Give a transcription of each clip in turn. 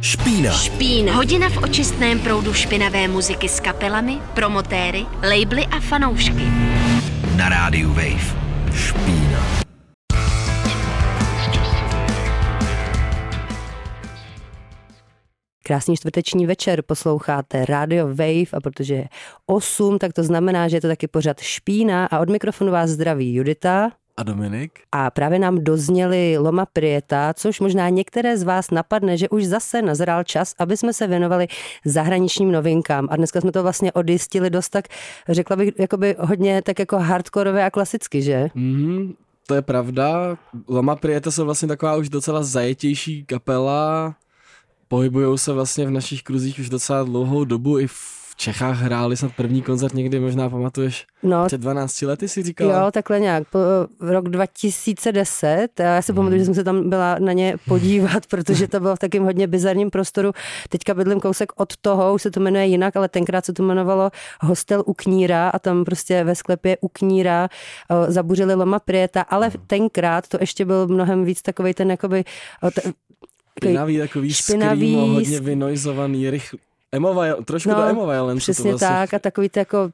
Špína. Špína. Hodina v očistném proudu špinavé muziky s kapelami, promotéry, labely a fanoušky. Na rádiu Wave. Špína. Krásný čtvrteční večer, posloucháte Radio Wave a protože je 8, tak to znamená, že je to taky pořad Špína a od mikrofonu vás zdraví Judita. A Dominik? A právě nám dozněli Loma Prieta, což možná některé z vás napadne, že už zase nazrál čas, aby jsme se věnovali zahraničním novinkám. A dneska jsme to vlastně odjistili dost tak, řekla bych, jakoby hodně tak jako hardkorové a klasicky, že? Mm, to je pravda. Loma Prieta jsou vlastně taková už docela zajetější kapela. Pohybují se vlastně v našich kruzích už docela dlouhou dobu i v Čechách hráli snad první koncert někdy, možná pamatuješ, no, před 12 lety si říkala? Jo, takhle nějak, po, rok 2010, a já si pamatuju, hmm. že jsem se tam byla na ně podívat, protože to bylo v takém hodně bizarním prostoru. Teďka bydlím kousek od toho, už se to jmenuje jinak, ale tenkrát se to jmenovalo Hostel u Kníra a tam prostě ve sklepě u Kníra zabuřili Loma Prieta, ale hmm. tenkrát to ještě byl mnohem víc takový ten jakoby špinavý, takový špinavý, hodně vynojzovaný, rychlý, Emo trošku no, do emo violence. Přesně vlastně. tak a takový to jako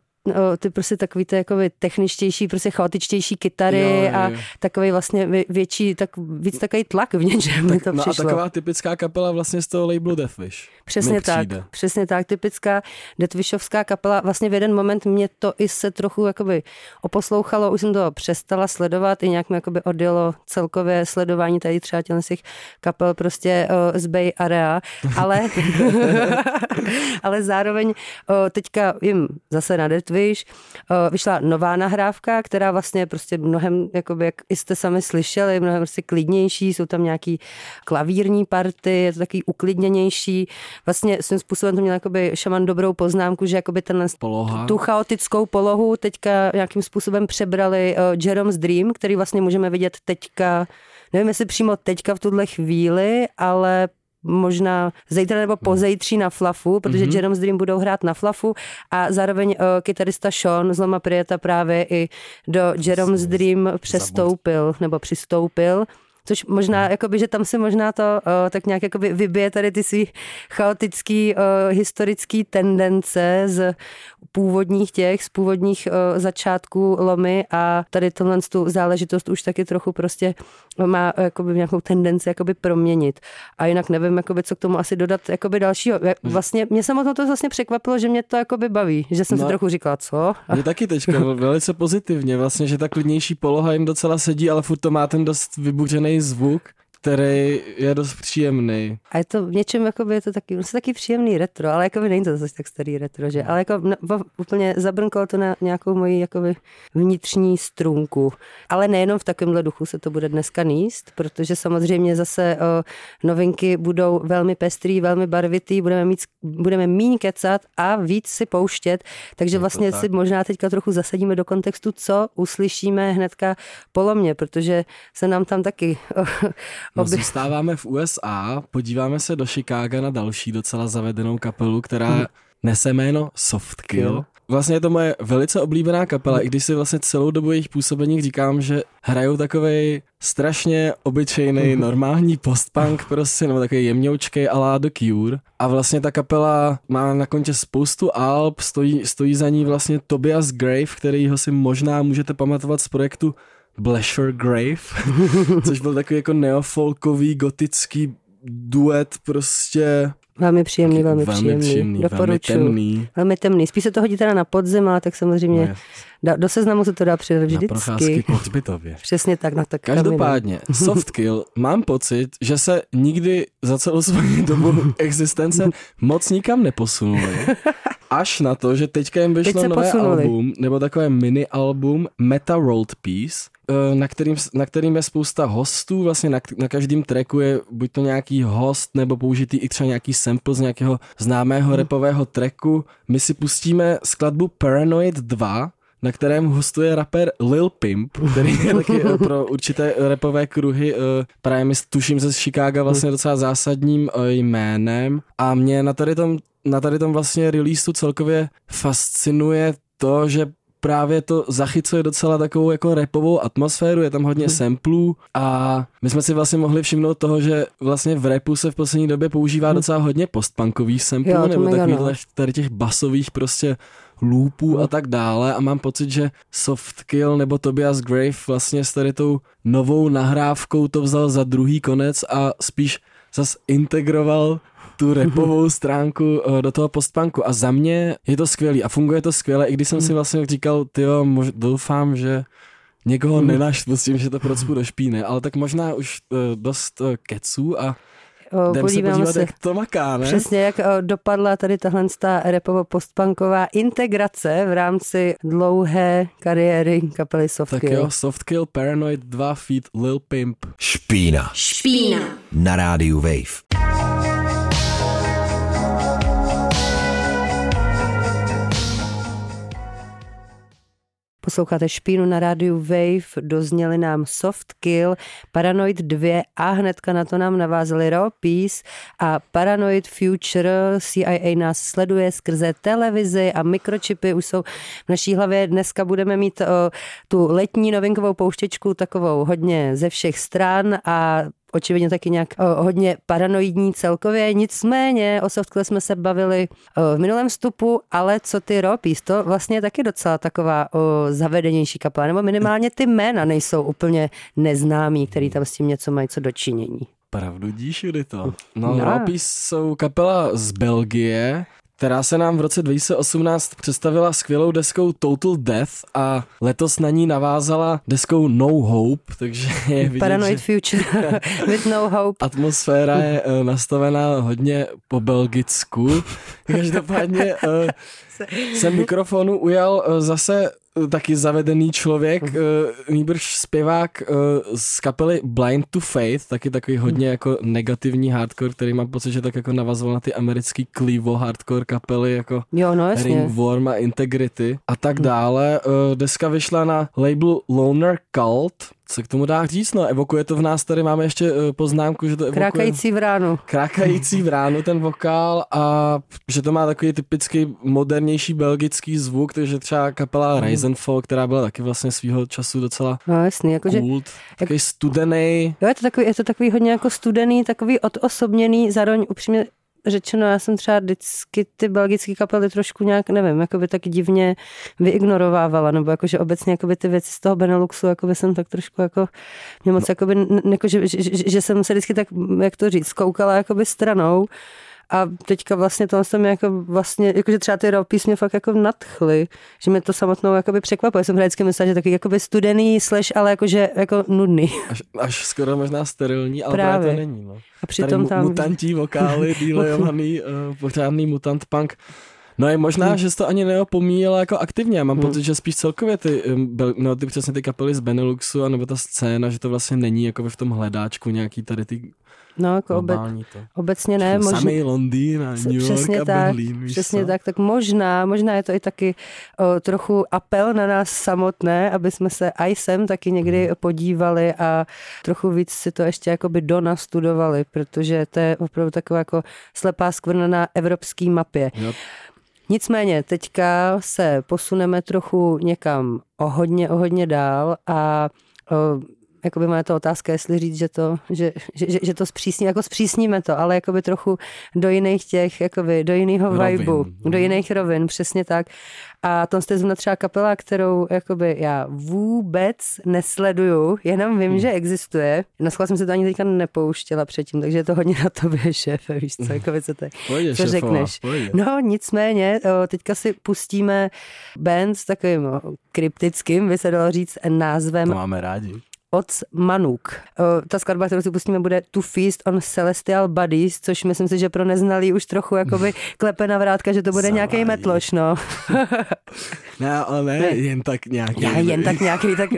ty prostě takový ty jako techničtější, prostě chaotičtější kytary jo, jo, a takový vlastně větší, tak víc takový tlak v něčem tak, to no přišlo. a taková typická kapela vlastně z toho labelu Deathwish. Přesně tak, přesně tak, typická Deathwishovská kapela. Vlastně v jeden moment mě to i se trochu jakoby oposlouchalo, už jsem to přestala sledovat, i nějak mi jakoby odjelo celkově sledování tady třeba těch kapel prostě o, z Bay Area, ale, ale zároveň o, teďka jim zase na Deathwish víš, eh, vyšla nová nahrávka, která vlastně je prostě mnohem, jakoby, jak jste sami slyšeli, mnohem prostě klidnější, jsou tam nějaký klavírní party, je to takový uklidněnější. Vlastně svým způsobem to měl jakoby šaman dobrou poznámku, že jakoby ten, Poloha. tu chaotickou polohu teďka nějakým způsobem přebrali uh, Jerome's Dream, který vlastně můžeme vidět teďka nevím, jestli přímo teďka v tuhle chvíli, ale možná zítra nebo pozejtří na Flafu, protože mm-hmm. Jerome's Dream budou hrát na Flafu a zároveň uh, kytarista Sean z Loma Prieta právě i do Jerome's Dream přestoupil nebo přistoupil což možná, jakoby, že tam se možná to uh, tak nějak jakoby vybije tady ty svý chaotický uh, historický tendence z původních těch, z původních uh, začátků lomy a tady tohle tu záležitost už taky trochu prostě má jakoby nějakou tendenci jakoby proměnit. A jinak nevím, jakoby, co k tomu asi dodat jakoby dalšího. Vlastně mě samotnou to vlastně překvapilo, že mě to jakoby baví, že jsem no, si trochu říkala, co? Mě taky teďka velice pozitivně, vlastně, že ta klidnější poloha jim docela sedí, ale furt to má ten dost vybuřený zvuk který je dost příjemný. A je to v něčem, jakoby, je to taky, je taky příjemný retro, ale jako není to zase tak starý retro, že? Ale jako no, úplně zabrnkalo to na nějakou moji jakoby vnitřní strunku. Ale nejenom v takovémhle duchu se to bude dneska níst, protože samozřejmě zase o, novinky budou velmi pestrý, velmi barvitý, budeme mít, budeme míň kecat a víc si pouštět, takže vlastně tak. si možná teďka trochu zasadíme do kontextu, co uslyšíme hnedka polomně, protože se nám tam taky No, Obě... zůstáváme v USA, podíváme se do Chicaga na další docela zavedenou kapelu, která hmm. nese jméno Softkill. Vlastně je to moje velice oblíbená kapela, i když si vlastně celou dobu jejich působení říkám, že hrajou takový strašně obyčejný, normální postpunk prostě, nebo takový jemňoučkej a la The Cure. A vlastně ta kapela má na kontě spoustu alb, stojí, stojí za ní vlastně Tobias Grave, kterýho si možná můžete pamatovat z projektu Blasher Grave, což byl takový jako neofolkový, gotický duet prostě Velmi příjemný, velmi, velmi příjemný. příjemný Velmi temný. Velmi temný. Spíš se to hodí teda na podzim, ale tak samozřejmě no, do seznamu se to dá přidat vždycky. Na procházky po hřbitově. Přesně tak. Na tak Každopádně, Softkill, mám pocit, že se nikdy za celou svou dobu existence moc nikam neposunuli. Až na to, že teďka jim vyšlo Teď nové posunuli. album, nebo takové mini album Meta World Peace, Eh, na kterým, na kterým je spousta hostů, vlastně na, na každém tracku je buď to nějaký host, nebo použitý i třeba nějaký sample z nějakého známého hmm. repového tracku. My si pustíme skladbu Paranoid 2, na kterém hostuje rapper Lil Pimp, který je taky eh, pro určité repové kruhy uh, právě my tuším ze Chicago vlastně docela zásadním uh, jménem a mě na tady tom, na tady tom vlastně releaseu celkově fascinuje to, že právě to zachycuje docela takovou jako repovou atmosféru, je tam hodně hmm. samplů a my jsme si vlastně mohli všimnout toho, že vlastně v repu se v poslední době používá hmm. docela hodně postpunkových samplů, jo, nebo takových no. tady těch basových prostě loopů hmm. a tak dále a mám pocit, že Softkill nebo Tobias Grave vlastně s tady tou novou nahrávkou to vzal za druhý konec a spíš zas integroval tu repovou stránku uh, do toho postpunku a za mě je to skvělý a funguje to skvěle, i když jsem si hmm. vlastně říkal, tyjo, doufám, že někoho hmm. nenaštvu s tím, že to procpu do špíny, ale tak možná už uh, dost uh, keců a Jdem se podívat, se, jak to maká, ne? Přesně, jak dopadla tady tahle repovo-postpunková integrace v rámci dlouhé kariéry kapely Softkill. Tak jo, Softkill, Paranoid 2 feet, Lil Pimp. Špína. Špína. Na rádiu Wave. Posloucháte Špínu na rádiu Wave, dozněli nám Soft Kill, Paranoid 2 a hnedka na to nám navázali Raw Peace a Paranoid Future. CIA nás sleduje skrze televizi a mikročipy už jsou v naší hlavě. Dneska budeme mít o, tu letní novinkovou pouštěčku takovou hodně ze všech stran a očividně taky nějak o, hodně paranoidní celkově. Nicméně o Softclaw jsme se bavili o, v minulém vstupu, ale co ty Ropís, to vlastně je taky docela taková o, zavedenější kapela, nebo minimálně ty jména nejsou úplně neznámí, který tam s tím něco mají co dočinění. Pravdu díš, to. No, no. Ropís jsou kapela z Belgie, která se nám v roce 2018 představila skvělou deskou Total Death a letos na ní navázala deskou No Hope, takže je vidět, Paranoid že... Future with No Hope. Atmosféra je uh, nastavená hodně po belgicku. Každopádně uh, jsem mikrofonu ujal uh, zase taky zavedený člověk, uh, nýbrž zpěvák uh, z kapely Blind to Faith, taky takový hodně jako negativní hardcore, který mám pocit, že tak jako navazoval na ty americký Clevo hardcore kapely, jako jo, no Ring Worm a Integrity a tak dále. Uh, deska vyšla na label Loner Cult, co k tomu dá říct? No, evokuje to v nás, tady máme ještě poznámku, že to evokuje... Krákající v ránu. Krákající v ránu ten vokál a že to má takový typický modernější belgický zvuk, takže třeba kapela Rise Eisenfall, která byla taky vlastně svýho času docela no, jasný, jakože, kult, takový jak, studený. Jo, je to takový, je to takový hodně jako studený, takový odosobněný, zároveň upřímně řečeno, já jsem třeba vždycky ty belgické kapely trošku nějak, nevím, jako by tak divně vyignorovávala, nebo jakože obecně jako by ty věci z toho Beneluxu, jako by jsem tak trošku jako, mě moc no. jako by, jako, že, že, že, že, jsem se vždycky tak, jak to říct, koukala jako by stranou a teďka vlastně to jsem jako vlastně, jakože třeba ty rap mě fakt jako nadchly, že mě to samotnou jakoby překvapuje. Jsem vždycky myslela, že takový jakoby studený, slash, ale jakože jako nudný. Až, až skoro možná sterilní, ale právě, právě to není. No. A přitom Tady tam... mutantí vokály, dílejovaný, uh, pořádný mutant punk. No je možná, hmm. že jsi to ani neopomíjela jako aktivně. Já mám hmm. pocit, že spíš celkově ty, no, ty přesně ty kapely z Beneluxu, anebo ta scéna, že to vlastně není jako v tom hledáčku nějaký tady ty No, jako obe, to. obecně ne. Možná, Samý Londýn a New York přesně a tak, Berlín, Přesně co? tak, tak možná, možná je to i taky o, trochu apel na nás samotné, aby jsme se i sem taky někdy hmm. podívali a trochu víc si to ještě jakoby donastudovali, protože to je opravdu taková jako slepá skvrna na evropské mapě. Yep. Nicméně teďka se posuneme trochu někam o hodně, o hodně dál a o, jakoby moje to otázka, jestli říct, že to, že, že, že to zpřísní, jako zpřísníme to, ale jakoby trochu do jiných těch, jakoby do jiného vibu, do mhm. jiných rovin, přesně tak. A to jste zrovna třeba kapela, kterou jakoby já vůbec nesleduju, jenom vím, hmm. že existuje. Na jsem se to ani teďka nepouštěla předtím, takže je to hodně na tobě, šéfe, víš co, jako co, pojde, co řekneš. Pojde. No nicméně, teďka si pustíme band s takovým kryptickým, by se dalo říct, názvem. To máme rádi od Manuk. Ta skladba, kterou si pustíme, bude To Feast on Celestial Bodies, což myslím si, že pro neznalý už trochu jakoby klepe na vrátka, že to bude nějaký metloš, no. ne, ale ne, ne, jen tak nějaký. Já, jen tak nějaký, tak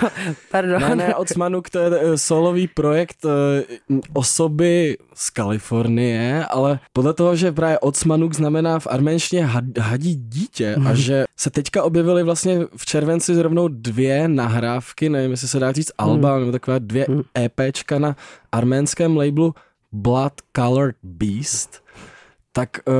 pardon. Ne, ne, od Manuk to je eh, solový projekt eh, osoby z Kalifornie, ale podle toho, že právě Otsmanuk znamená v arménštině had, hadí dítě a mhm. že se teďka objevily vlastně v červenci zrovnou dvě nahrávky, nevím, jestli se dá říct alba, mm. nebo takové dvě mm. EPčka na arménském labelu Blood Colored Beast, tak uh,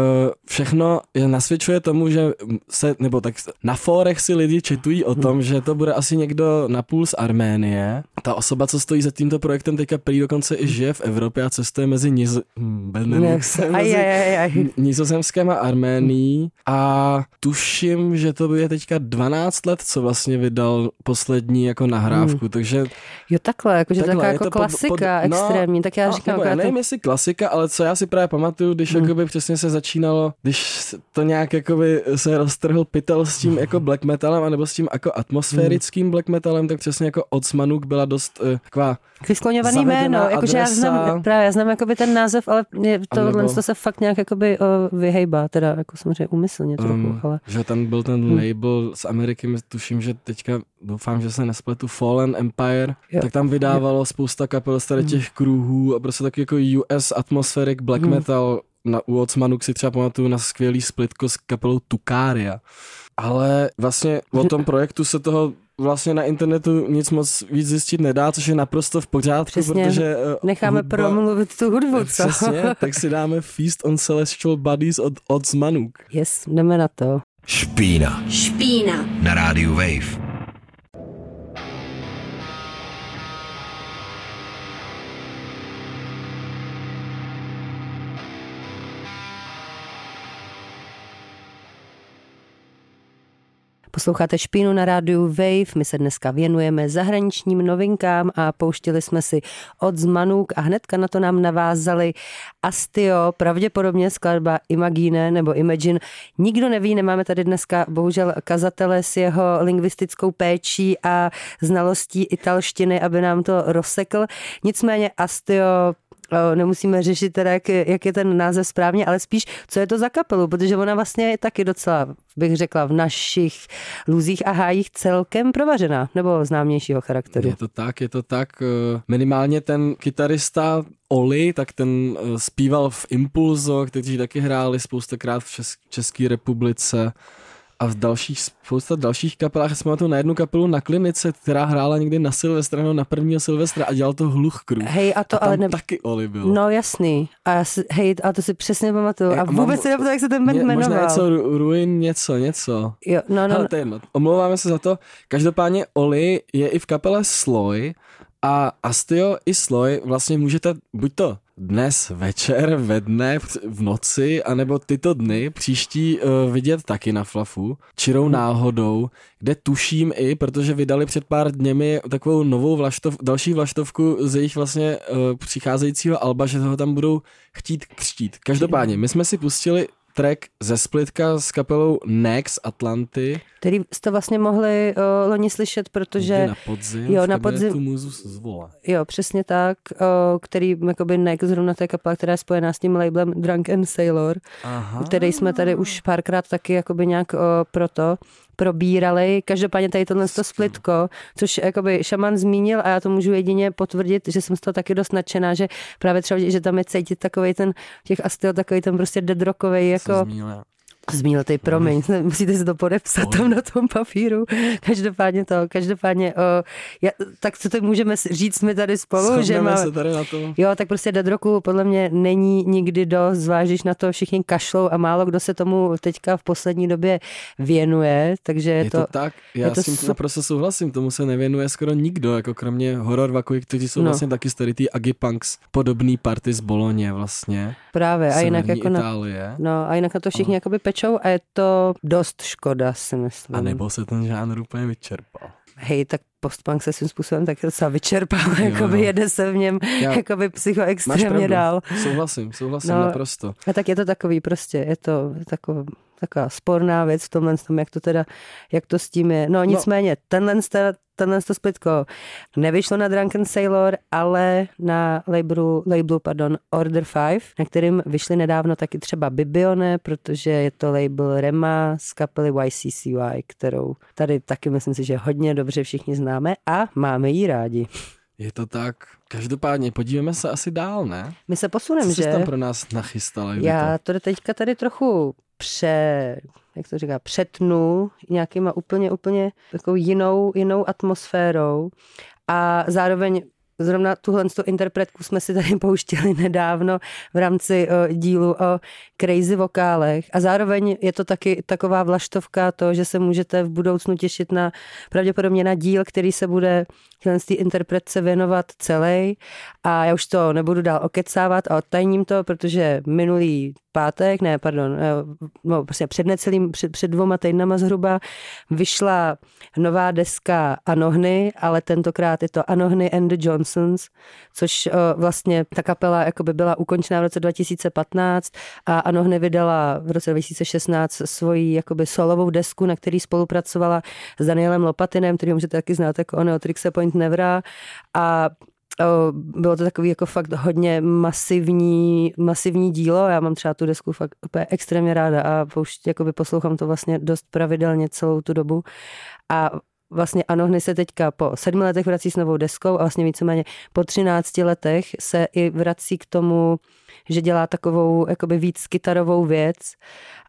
všechno je nasvědčuje tomu, že se, nebo tak na fórech si lidi četují o tom, že to bude asi někdo napůl z Arménie. Ta osoba, co stojí za tímto projektem, teďka prý dokonce i žije v Evropě a cestuje mezi, Niz... hm, mezi aj, aj, aj. Nizozemském a Arménií a tuším, že to je teďka 12 let, co vlastně vydal poslední jako nahrávku, hmm. takže... Jo takhle, jakože takhle, taková jako klasika pod, pod, no, extrémní, tak já no, říkám... já nevím, to... jestli klasika, ale co já si právě pamatuju, když hmm. jakoby přesně se začínalo, když to nějak jakoby se roztrhl pytel s tím jako black metalem, anebo s tím jako atmosférickým black metalem, tak přesně jako od Smanuk byla dost uh, taková Vyskloňovaný jméno, jakože já znám, právě, já znám jakoby ten název, ale tohle to se fakt nějak jakoby uh, vyhejbá, teda jako samozřejmě umyslně trochu, um, ale... Že tam byl ten hmm. label z Ameriky, tuším, že teďka doufám, že se nespletu Fallen Empire, jo. tak tam vydávalo jo. spousta kapel z hmm. těch kruhů a prostě taky jako US atmospheric black hmm. metal na u Ocmanuk si třeba pamatuju na skvělý splitko s kapelou Tukária. Ale vlastně o tom projektu se toho vlastně na internetu nic moc víc zjistit nedá, což je naprosto v pořádku, Přesně, protože... Uh, necháme hudba, promluvit tu hudbu, co? Přesně, tak si dáme Feast on Celestial Bodies od Odsmanuk. Yes, jdeme na to. Špína. Špína. Na rádiu Wave. Posloucháte Špínu na rádiu Wave, my se dneska věnujeme zahraničním novinkám a pouštili jsme si od Zmanuk a hnedka na to nám navázali Astio, pravděpodobně skladba Imagine nebo Imagine. Nikdo neví, nemáme tady dneska bohužel kazatele s jeho lingvistickou péčí a znalostí italštiny, aby nám to rozsekl. Nicméně Astio nemusíme řešit teda, jak, jak je ten název správně, ale spíš, co je to za kapelu, protože ona vlastně je taky docela, bych řekla, v našich lůzích a hájích celkem provařená, nebo známějšího charakteru. Je to tak, je to tak. Eh, minimálně ten kytarista Oli, tak ten eh, zpíval v Impulzo, kteří taky hráli spoustakrát v České republice a v dalších, spousta dalších kapelách, jsme to na jednu kapelu na klinice, která hrála někdy na Silvestra, no na prvního Silvestra a dělal to hluch kruh. Hej, a to a tam ale ne... taky Oli byl. No jasný. A já si, hej, a to si přesně pamatuju. A vůbec si nepamatuju, jak se ten band jmenoval. Možná něco Ruin, něco, něco. Jo, no, no. To je jedno. Omlouváme se za to. Každopádně Oli je i v kapele Sloj a Astio i Sloj vlastně můžete buď to dnes večer, ve dne, v noci, anebo tyto dny příští uh, vidět taky na Flafu, čirou hmm. náhodou, kde tuším i, protože vydali před pár dněmi takovou novou vlaštov, další vlaštovku z jejich vlastně uh, přicházejícího alba, že toho tam budou chtít křtít. Každopádně, my jsme si pustili track ze splitka s kapelou Nex Atlanty. Který jste vlastně mohli uh, loni slyšet, protože... na podzim, jo, na podzim, muzu zvola. Jo, přesně tak, uh, který jakoby Nex, zrovna té kapela, která je spojená s tím labelem Drunk and Sailor, Aha. který jsme tady už párkrát taky jakoby nějak uh, proto probírali. Každopádně tady tohle to splitko, což jakoby šaman zmínil a já to můžu jedině potvrdit, že jsem z toho taky dost nadšená, že právě třeba, že tam je cítit takový ten, těch astil, takový ten prostě deadrockový jako... Zmínil ty, promiň, mm. musíte si to podepsat tam na tom papíru. Každopádně to, každopádně, o, já, tak co to můžeme říct my tady spolu, Schodneme že má, se tady na to. Jo, tak prostě dead roku podle mě není nikdy dost, zvlášť, na to všichni kašlou a málo kdo se tomu teďka v poslední době věnuje, takže je, je to, to tak, já to s tím su- naprosto souhlasím, tomu se nevěnuje skoro nikdo, jako kromě horror vakuji, kteří jsou no. vlastně taky starý ty Agipunks, podobný party z Boloně vlastně. Právě, a jinak jako Itálie. na, no, a jinak na to všichni jakoby pečou a je to dost škoda, si myslím. A nebo se ten žánr úplně vyčerpal. Hej, tak postpunk se svým způsobem tak docela vyčerpal, jo, jakoby jo. jede se v něm Já, jakoby psychoextrémně dál. Souhlasím, souhlasím no, naprosto. A tak je to takový prostě, je to takový, taková sporná věc v tomhle tom, jak to teda, jak to s tím je. No, no. nicméně, no. tenhle, tenhle to splitko nevyšlo na Drunken Sailor, ale na labelu, labelu pardon, Order 5, na kterým vyšly nedávno taky třeba Bibione, protože je to label Rema z kapely YCCY, kterou tady taky myslím si, že hodně dobře všichni známe a máme ji rádi. Je to tak. Každopádně podívejme se asi dál, ne? My se posuneme, že? Co tam pro nás nachystala? Já to teďka tady trochu pře, jak to říká, přetnu nějakýma úplně, úplně takovou jinou, jinou atmosférou a zároveň Zrovna tuhle tu interpretku jsme si tady pouštěli nedávno v rámci o, dílu o crazy vokálech. A zároveň je to taky taková vlaštovka to, že se můžete v budoucnu těšit na pravděpodobně na díl, který se bude té interpretce věnovat celý a já už to nebudu dál okecávat a odtajním to, protože minulý pátek, ne, pardon, eh, no, prostě před necelým, před, před dvoma týdnama zhruba vyšla nová deska Anohny, ale tentokrát je to Anohny and the Johnsons, což uh, vlastně ta kapela jakoby byla ukončena v roce 2015 a Anohny vydala v roce 2016 svoji jakoby solovou desku, na který spolupracovala s Danielem Lopatinem, který můžete taky znát jako Oneotrixe Point Nevra a bylo to takový jako fakt hodně masivní, masivní dílo. Já mám třeba tu desku fakt úplně extrémně ráda a poušť, jakoby poslouchám to vlastně dost pravidelně celou tu dobu. A vlastně Anohny se teďka po sedmi letech vrací s novou deskou a vlastně víceméně po třinácti letech se i vrací k tomu, že dělá takovou jakoby víc kytarovou věc.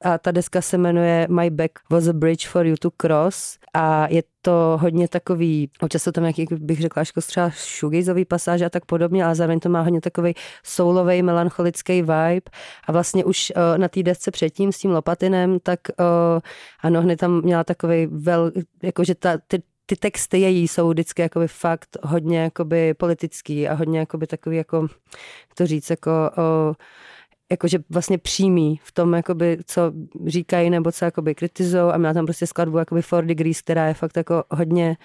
A ta deska se jmenuje My Back was a Bridge for You to Cross a je to hodně takový, občas to tam jak bych řekla, až třeba shoegazový pasáže a tak podobně, ale zároveň to má hodně takový soulový, melancholický vibe. A vlastně už uh, na té desce předtím s tím Lopatinem, tak uh, ano, hned tam měla takový vel, jakože ta, ty, ty texty její jsou vždycky jakoby fakt hodně jakoby politický a hodně jakoby takový jako, jak to říct, jako o, jakože vlastně přímý v tom, jakoby, co říkají nebo co jakoby kritizují a má tam prostě skladbu jakoby Four Degrees, která je fakt jako hodně,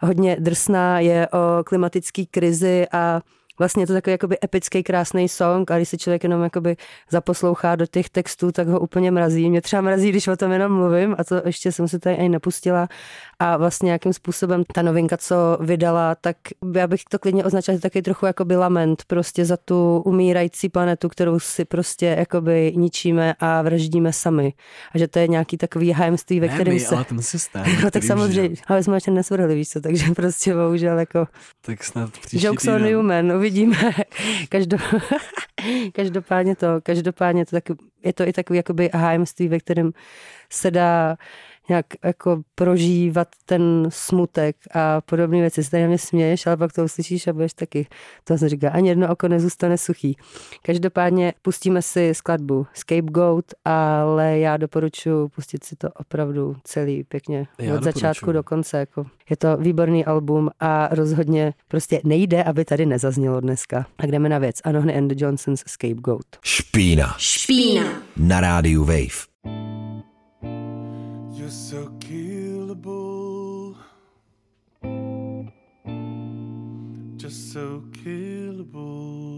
hodně drsná, je o klimatické krizi a vlastně je to takový jakoby epický, krásný song a když se člověk jenom jakoby zaposlouchá do těch textů, tak ho úplně mrazí. Mě třeba mrazí, když o tom jenom mluvím a to ještě jsem se tady ani nepustila a vlastně nějakým způsobem ta novinka, co vydala, tak já bych to klidně označila taky trochu jako by lament prostě za tu umírající planetu, kterou si prostě jakoby ničíme a vraždíme sami. A že to je nějaký takový hajemství, ve kterém se... ale ten systém. no, tak samozřejmě, ale jsme ještě nesvrhli, víš co, takže prostě bohužel jako... Tak snad příští Jokes on you, man, uvidíme. Každop... každopádně to, každopádně to taky, je to i takový jakoby hajemství, ve kterém se dá nějak jako prožívat ten smutek a podobné věci. Se tady na mě směješ, ale pak to uslyšíš a budeš taky, to se říká, ani jedno oko nezůstane suchý. Každopádně pustíme si skladbu Scapegoat, ale já doporučuji pustit si to opravdu celý pěkně já od začátku do konce. Jako. Je to výborný album a rozhodně prostě nejde, aby tady nezaznělo dneska. A jdeme na věc. Anohny and the Johnsons Scapegoat. Špína. Špína. Na rádiu Wave. So killable. Just so killable.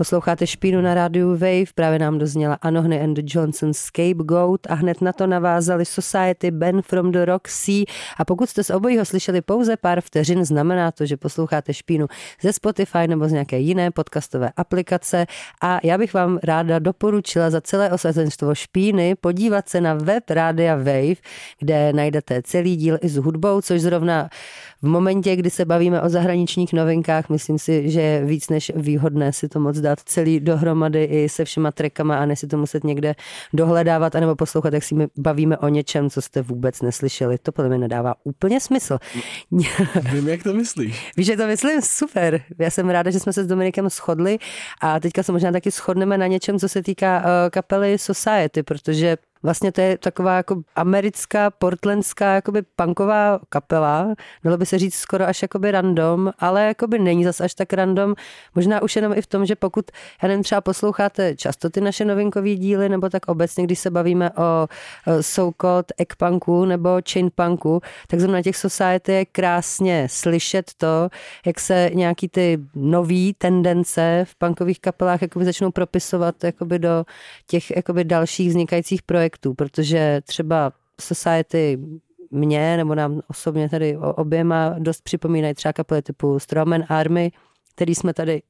Posloucháte Špínu na rádiu Wave, právě nám dozněla Anohny and the Johnson Scapegoat a hned na to navázali Society Ben from the Sea a pokud jste z obojího slyšeli pouze pár vteřin, znamená to, že posloucháte Špínu ze Spotify nebo z nějaké jiné podcastové aplikace. A já bych vám ráda doporučila za celé osazenstvo Špíny podívat se na web Rádia Wave, kde najdete celý díl i s hudbou, což zrovna v momentě, kdy se bavíme o zahraničních novinkách, myslím si, že je víc než výhodné si to moc dát celý dohromady i se všema trekama a ne si to muset někde dohledávat anebo poslouchat, jak si my bavíme o něčem, co jste vůbec neslyšeli. To podle mě nedává úplně smysl. Vím, jak to myslíš. Víš, že to myslím? Super. Já jsem ráda, že jsme se s Dominikem shodli a teďka se možná taky shodneme na něčem, co se týká uh, kapely Society, protože Vlastně to je taková jako americká, portlandská jakoby punková kapela. Dalo by se říct skoro až jakoby random, ale jakoby není zas až tak random. Možná už jenom i v tom, že pokud, já nevím, třeba posloucháte často ty naše novinkové díly, nebo tak obecně, když se bavíme o so-called egg punku nebo chain punku, tak zrovna těch society je krásně slyšet to, jak se nějaký ty nový tendence v punkových kapelách jakoby začnou propisovat jakoby do těch jakoby dalších vznikajících projektů projektů, protože třeba Society mě nebo nám osobně tady oběma dost připomínají třeba kapely typu Strawman Army, který jsme tady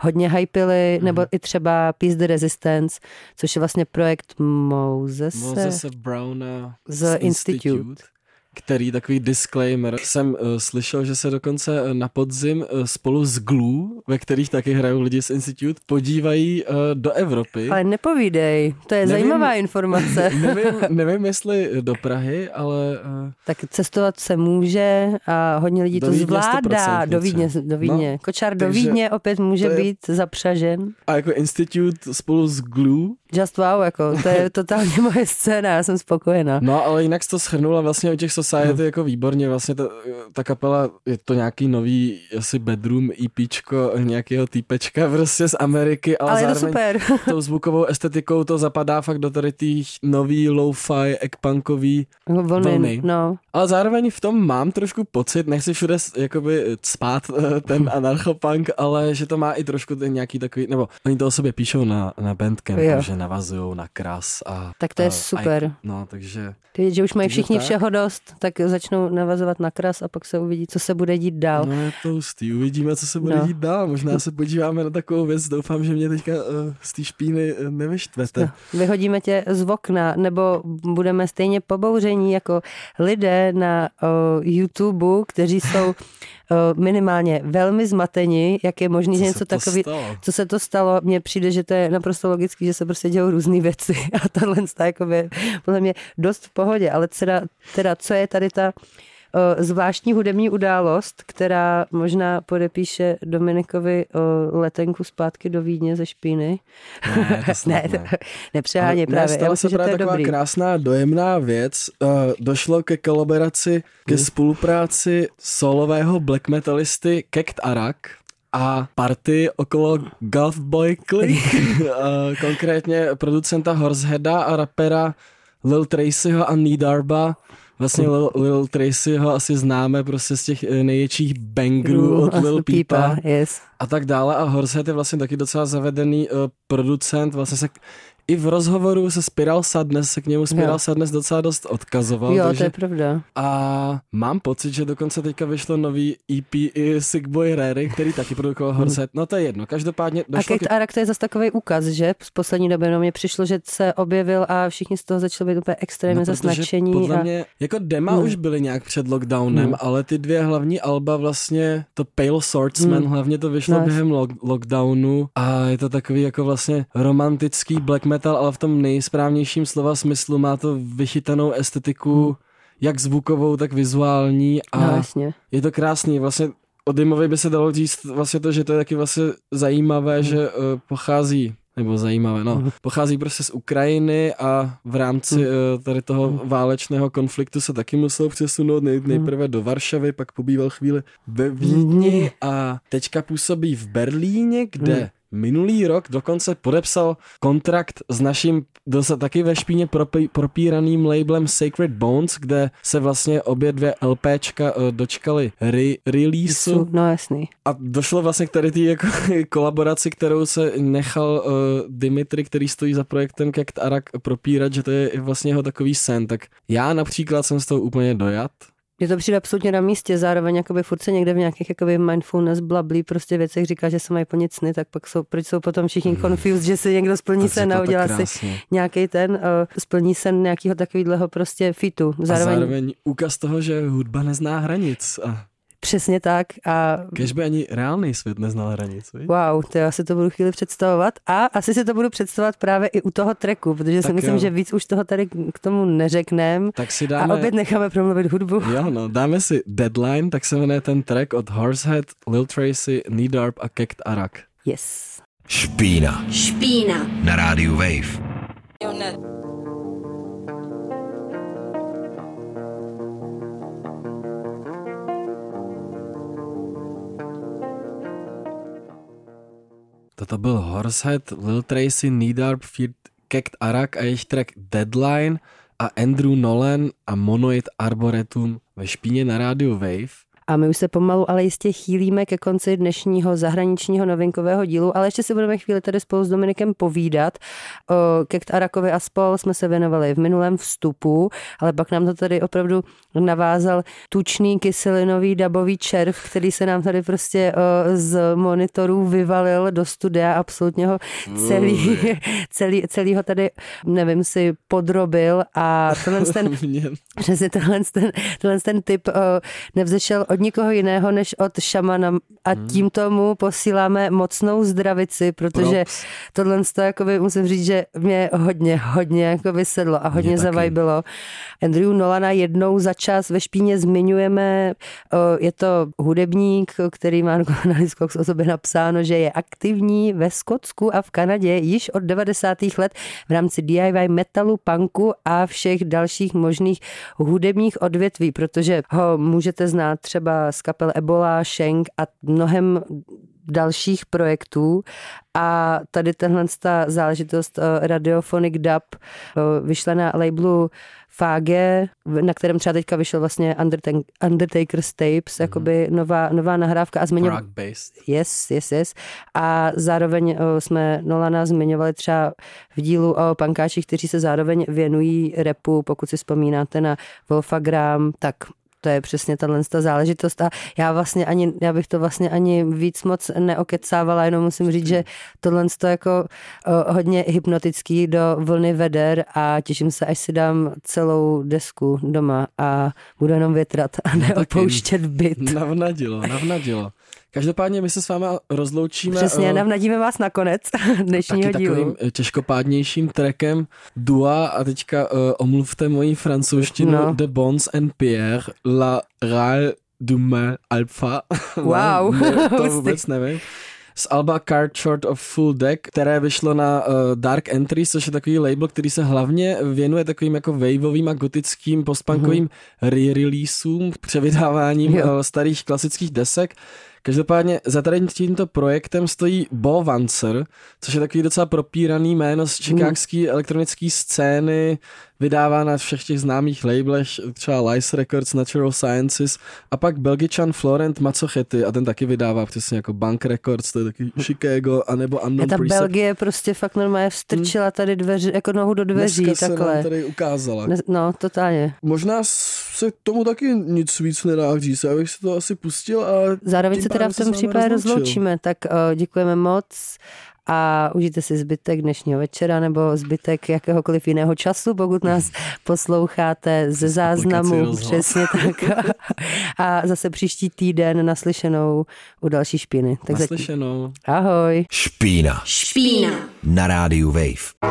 hodně hypili, mm. nebo i třeba Peace the Resistance, což je vlastně projekt Moses. Moses Browna z Institute. Institute který takový disclaimer. Jsem uh, slyšel, že se dokonce uh, na podzim uh, spolu s Glue, ve kterých taky hrajou lidi z Institute, podívají uh, do Evropy. Ale nepovídej, to je nevím, zajímavá informace. nevím, nevím, jestli do Prahy, ale... Uh, tak cestovat se může a hodně lidí to zvládá. Do Vídně, do Vídně. No, Kočár do Vídně opět může je... být zapřažen. A jako Institute spolu s Glue Just wow, jako, to je totálně moje scéna, já jsem spokojená. No, ale jinak jsi to schrnula vlastně o těch Society hmm. jako výborně, vlastně ta, ta kapela, je to nějaký nový asi bedroom EPčko nějakého týpečka prostě z Ameriky, ale, ale zároveň je to super. tou zvukovou estetikou to zapadá fakt do tady těch nový lo-fi, ekpunkový jako vlny. vlny. No. Ale zároveň v tom mám trošku pocit, nechci všude jakoby spát eh, ten anarchopunk, ale že to má i trošku ten nějaký takový, nebo oni to o sobě píšou na, na Bandcamp, že navazují na kras a... Tak to je a, super. A, no, takže... Ty, že už mají všichni tak? všeho dost, tak začnou navazovat na kras a pak se uvidí, co se bude dít dál. No je to hustý, uvidíme, co se bude no. dít dál. Možná se podíváme na takovou věc, doufám, že mě teďka uh, z té špíny uh, nevyštvete. No, vyhodíme tě z okna, nebo budeme stejně pobouření jako lidé na uh, YouTube, kteří jsou minimálně velmi zmateni, jak je možný, že něco takový, co se to stalo, mně přijde, že to je naprosto logický, že se prostě dělou různé věci. A tohle je podle mě dost v pohodě, ale teda, teda co je tady ta zvláštní hudební událost, která možná podepíše Dominikovi letenku zpátky do Vídně ze Špíny. Ne, to ne, ne. nepřeháně právě. Ne, stala se právě taková dobrý. krásná, dojemná věc. Došlo ke kolaboraci, ke hmm. spolupráci solového black metalisty Kekt Arak, a party okolo Golf Boy Click, konkrétně producenta Horseheada a rapera Lil Tracyho a Needarba Vlastně Lil, Lil Tracy ho asi známe prostě z těch eh, největších bangerů od Lil Peepa. Yes. a tak dále. A Horsehead je vlastně taky docela zavedený uh, producent, vlastně se i v rozhovoru se Spiral Sadness se k němu Spiral jo. Sadness docela dost odkazoval. Jo, takže... to je pravda. A mám pocit, že dokonce teďka vyšlo nový EP i Sick Boy Rary, který taky produkoval Horset. No to je jedno, každopádně došlo... A Kate ke... Arak to je zase takový úkaz, že? Z poslední doby no mě přišlo, že se objevil a všichni z toho začali být úplně extrémně no, zasnačení. Podle a... mě, jako dema hmm. už byly nějak před lockdownem, hmm. ale ty dvě hlavní alba vlastně, to Pale Swordsman, hmm. hlavně to vyšlo no, během lo- lockdownu a je to takový jako vlastně romantický black metal metal, ale v tom nejsprávnějším slova smyslu má to vychytanou estetiku, hmm. jak zvukovou, tak vizuální a no, jasně. je to krásný. Vlastně o Dymovi by se dalo říct vlastně to, že to je taky vlastně zajímavé, hmm. že uh, pochází nebo zajímavé, no, hmm. pochází prostě z Ukrajiny a v rámci uh, tady toho hmm. válečného konfliktu se taky musel přesunout nej, nejprve do Varšavy, pak pobýval chvíli ve Vídni a teďka působí v Berlíně, kde minulý rok dokonce podepsal kontrakt s naším dosa taky ve špíně propí, propíraným labelem Sacred Bones, kde se vlastně obě dvě LPčka uh, dočkali re, releaseu. No jasný. A došlo vlastně k tady té jako kolaboraci, kterou se nechal uh, Dimitri, který stojí za projektem Kekt Arak propírat, že to je vlastně jeho takový sen. Tak já například jsem z toho úplně dojat. Je to přijde absolutně na místě, zároveň jakoby furt se někde v nějakých jakoby mindfulness, blablí prostě věcech říká, že se mají plnit sny, tak pak jsou, proč jsou potom všichni hmm. confused, že si někdo splní sen a udělá si nějaký ten, uh, splní sen nějakého takového prostě fitu. Zároveň... A zároveň úkaz toho, že hudba nezná hranic. A Přesně tak. A... Kež by ani reálný svět neznal hranic. Wow, to já si to budu chvíli představovat. A asi si to budu představovat právě i u toho treku, protože tak si myslím, jo. že víc už toho tady k tomu neřekneme. Tak si dáme... A opět necháme promluvit hudbu. Jo, no, dáme si Deadline, tak se jmenuje ten track od Horsehead, Lil Tracy, Needarp a Kekt Arak. Yes. Špína. Špína. Na rádiu Wave. Jo, Toto byl Horsehead, Lil Tracy, Needarp, Feed, Kekt Arak a jejich track Deadline a Andrew Nolan a Monoid Arboretum ve špíně na rádiu Wave. A my už se pomalu, ale jistě chýlíme ke konci dnešního zahraničního novinkového dílu, ale ještě si budeme chvíli tady spolu s Dominikem povídat. O Kekt Arakovi a spol jsme se věnovali v minulém vstupu, ale pak nám to tady opravdu navázal tučný kyselinový dabový červ, který se nám tady prostě z monitorů vyvalil do studia, absolutně ho celý, celý, celý ho tady, nevím, si podrobil a tenhle ten, přesně tenhle ten, tenhle ten typ nevzešel od nikoho jiného než od šamana a hmm. tím tomu posíláme mocnou zdravici, protože Props. tohle to, jakoby, musím říct, že mě hodně, hodně jako vysedlo a hodně zavajbilo. Andrew Nolana jednou za čas ve špíně zmiňujeme, je to hudebník, který má na Discogs o sobě napsáno, že je aktivní ve Skotsku a v Kanadě již od 90. let v rámci DIY metalu, punku a všech dalších možných hudebních odvětví, protože ho můžete znát třeba z kapel Ebola, Shank a mnohem dalších projektů a tady tenhle ta záležitost eh, Radiophonic Dub eh, vyšla na labelu Fage, na kterém třeba teďka vyšel vlastně Undertaker's Tapes, mm-hmm. jakoby nová, nová nahrávka a zmiňoval... Yes, yes, yes. A zároveň eh, jsme Nolana zmiňovali třeba v dílu o pankáčích, kteří se zároveň věnují repu, pokud si vzpomínáte na Wolfagram, tak to je přesně tahle záležitost a já vlastně ani, já bych to vlastně ani víc moc neokecávala, jenom musím říct, že tohle to jako hodně hypnotický do vlny veder a těším se, až si dám celou desku doma a budu jenom větrat a no neopouštět byt. Navnadilo, navnadilo. Každopádně my se s váma rozloučíme. Přesně, uh, navnadíme vás na konec dnešního taky dílu. takovým eh, těžkopádnějším trackem Dua a teďka uh, omluvte moji francouzštinu no. De Bons and Pierre La Rale du Mal Alpha. Wow. ne, to vůbec nevím z Alba Card Short of Full Deck, které vyšlo na uh, Dark Entries, což je takový label, který se hlavně věnuje takovým jako waveovým a gotickým postpunkovým mm-hmm. re-releaseům, převydáváním uh, starých klasických desek. Každopádně za tady tímto projektem stojí Bo Vancer, což je takový docela propíraný jméno z čikákské mm. elektronické scény, vydává na všech těch známých labelech, třeba Lice Records, Natural Sciences a pak Belgičan Florent Macochetti a ten taky vydává přesně jako Bank Records, to je taky Chicago, anebo Unknown Ta Preset. Belgie prostě fakt normálně vstrčila hmm. tady dveře, jako nohu do dveří, Dneska takhle. se nám tady ukázala. No, totálně. Možná se tomu taky nic víc nedá říct, já bych si to asi pustil a Zároveň se teda v tom případě rozloučíme, tak o, děkujeme moc a užijte si zbytek dnešního večera nebo zbytek jakéhokoliv jiného času, pokud nás posloucháte ze záznamu. Přesně tak. A zase příští týden naslyšenou u další špíny. Tak naslyšenou. Zatím. Ahoj. Špína. Špína. Na rádiu Wave.